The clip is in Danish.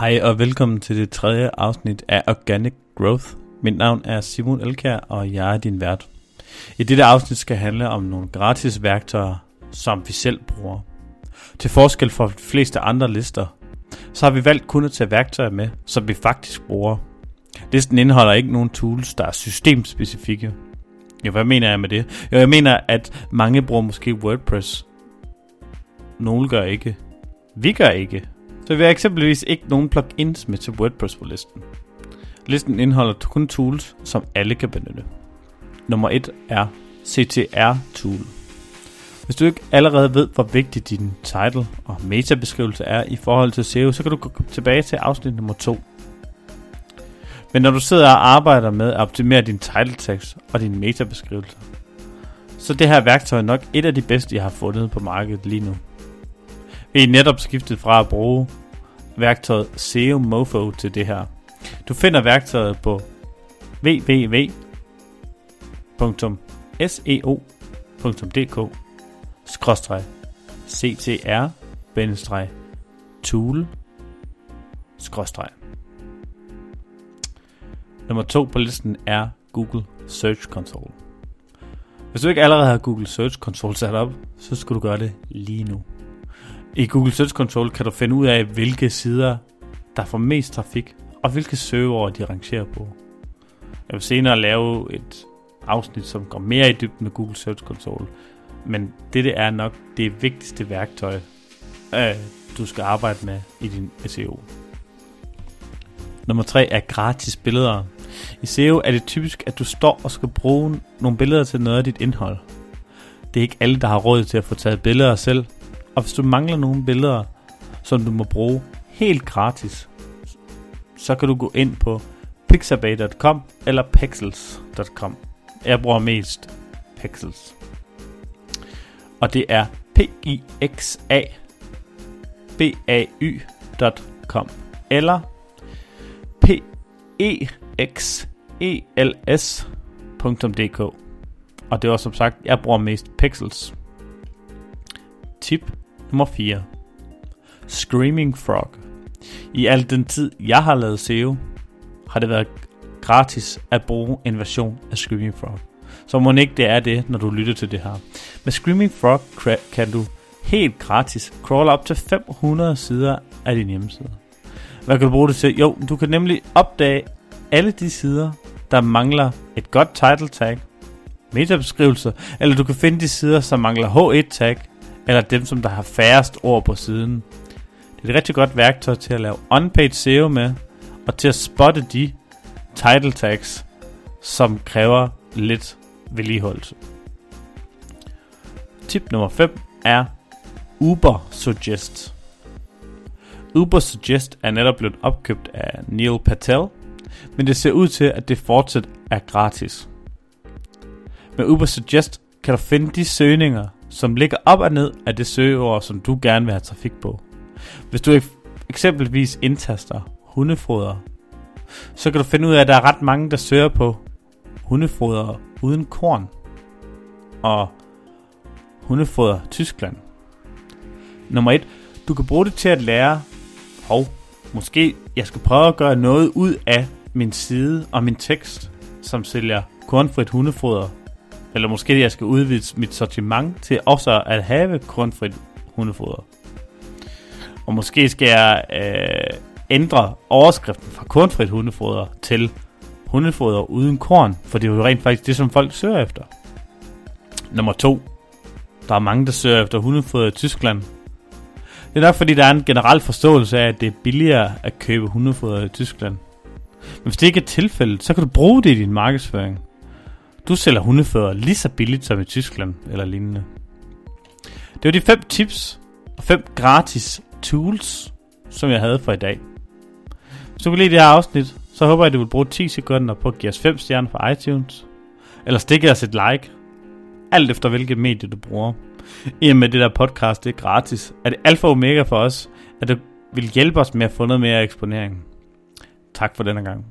Hej og velkommen til det tredje afsnit af Organic Growth. Mit navn er Simon Elkær, og jeg er din vært. I dette afsnit skal handle om nogle gratis værktøjer, som vi selv bruger. Til forskel fra de fleste andre lister, så har vi valgt kun at tage værktøjer med, som vi faktisk bruger. Listen indeholder ikke nogen tools, der er systemspecifikke. Jo, hvad mener jeg med det? Jo, jeg mener, at mange bruger måske WordPress. Nogle gør ikke. Vi gør ikke. Så vi har eksempelvis ikke nogen plugins med til WordPress på listen. Listen indeholder kun tools, som alle kan benytte. Nummer 1 er CTR Tool. Hvis du ikke allerede ved, hvor vigtig din title og metabeskrivelse er i forhold til SEO, så kan du gå tilbage til afsnit nummer 2. Men når du sidder og arbejder med at optimere din title tekst og din metabeskrivelse, så det her værktøj er nok et af de bedste, jeg har fundet på markedet lige nu. I netop skiftet fra at bruge værktøjet SEO Mofo til det her. Du finder værktøjet på www.seo.dk ctr tool. Nummer to på listen er Google Search Console. Hvis du ikke allerede har Google Search Console sat op, så skal du gøre det lige nu. I Google Search Console kan du finde ud af, hvilke sider, der får mest trafik, og hvilke søgeord de rangerer på. Jeg vil senere lave et afsnit, som går mere i dybden med Google Search Console. Men dette er nok det vigtigste værktøj, øh, du skal arbejde med i din SEO. Nummer 3 er gratis billeder. I SEO er det typisk, at du står og skal bruge nogle billeder til noget af dit indhold. Det er ikke alle, der har råd til at få taget billeder selv, og hvis du mangler nogle billeder, som du må bruge helt gratis, så kan du gå ind på pixabay.com eller pexels.com. Jeg bruger mest pixels. Og det er p i x a b a y.com eller p e x e l s.dk. Og det var som sagt, jeg bruger mest pixels. Tip Nummer 4. Screaming Frog. I al den tid, jeg har lavet SEO, har det været gratis at bruge en version af Screaming Frog. Så må ikke det er det, når du lytter til det her. Med Screaming Frog kan du helt gratis crawl op til 500 sider af din hjemmeside. Hvad kan du bruge det til? Jo, du kan nemlig opdage alle de sider, der mangler et godt title tag, metabeskrivelse, eller du kan finde de sider, som mangler H1 tag, eller dem, som der har færrest ord på siden. Det er et rigtig godt værktøj til at lave on-page SEO med, og til at spotte de title tags, som kræver lidt vedligeholdelse. Tip nummer 5 er Uber Suggest. Uber Suggest er netop blevet opkøbt af Neil Patel, men det ser ud til, at det fortsat er gratis. Med Uber Suggest kan du finde de søgninger, som ligger op og ned af det søgeord, som du gerne vil have trafik på. Hvis du eksempelvis indtaster hundefoder, så kan du finde ud af, at der er ret mange, der søger på hundefoder uden korn og hundefoder Tyskland. Nummer 1. Du kan bruge det til at lære, hov, måske jeg skal prøve at gøre noget ud af min side og min tekst, som sælger kornfrit hundefoder eller måske jeg skal udvide mit sortiment til også at have kornfrit hundefoder. Og måske skal jeg øh, ændre overskriften fra kornfrit hundefoder til hundefoder uden korn, for det er jo rent faktisk det, som folk søger efter. Nummer to. Der er mange, der søger efter hundefoder i Tyskland. Det er nok fordi, der er en generel forståelse af, at det er billigere at købe hundefoder i Tyskland. Men hvis det ikke er tilfældet, så kan du bruge det i din markedsføring. Du sælger hundefødder lige så billigt som i Tyskland eller lignende. Det var de fem tips og fem gratis tools, som jeg havde for i dag. Hvis du kunne lide det her afsnit, så håber jeg, at du vil bruge 10 sekunder på at give os 5 stjerner på iTunes. Eller stikke os et like. Alt efter hvilket medie du bruger. I og med det der podcast, det er gratis, er det alfa og omega for os, at du vil hjælpe os med at få noget mere eksponering. Tak for denne gang.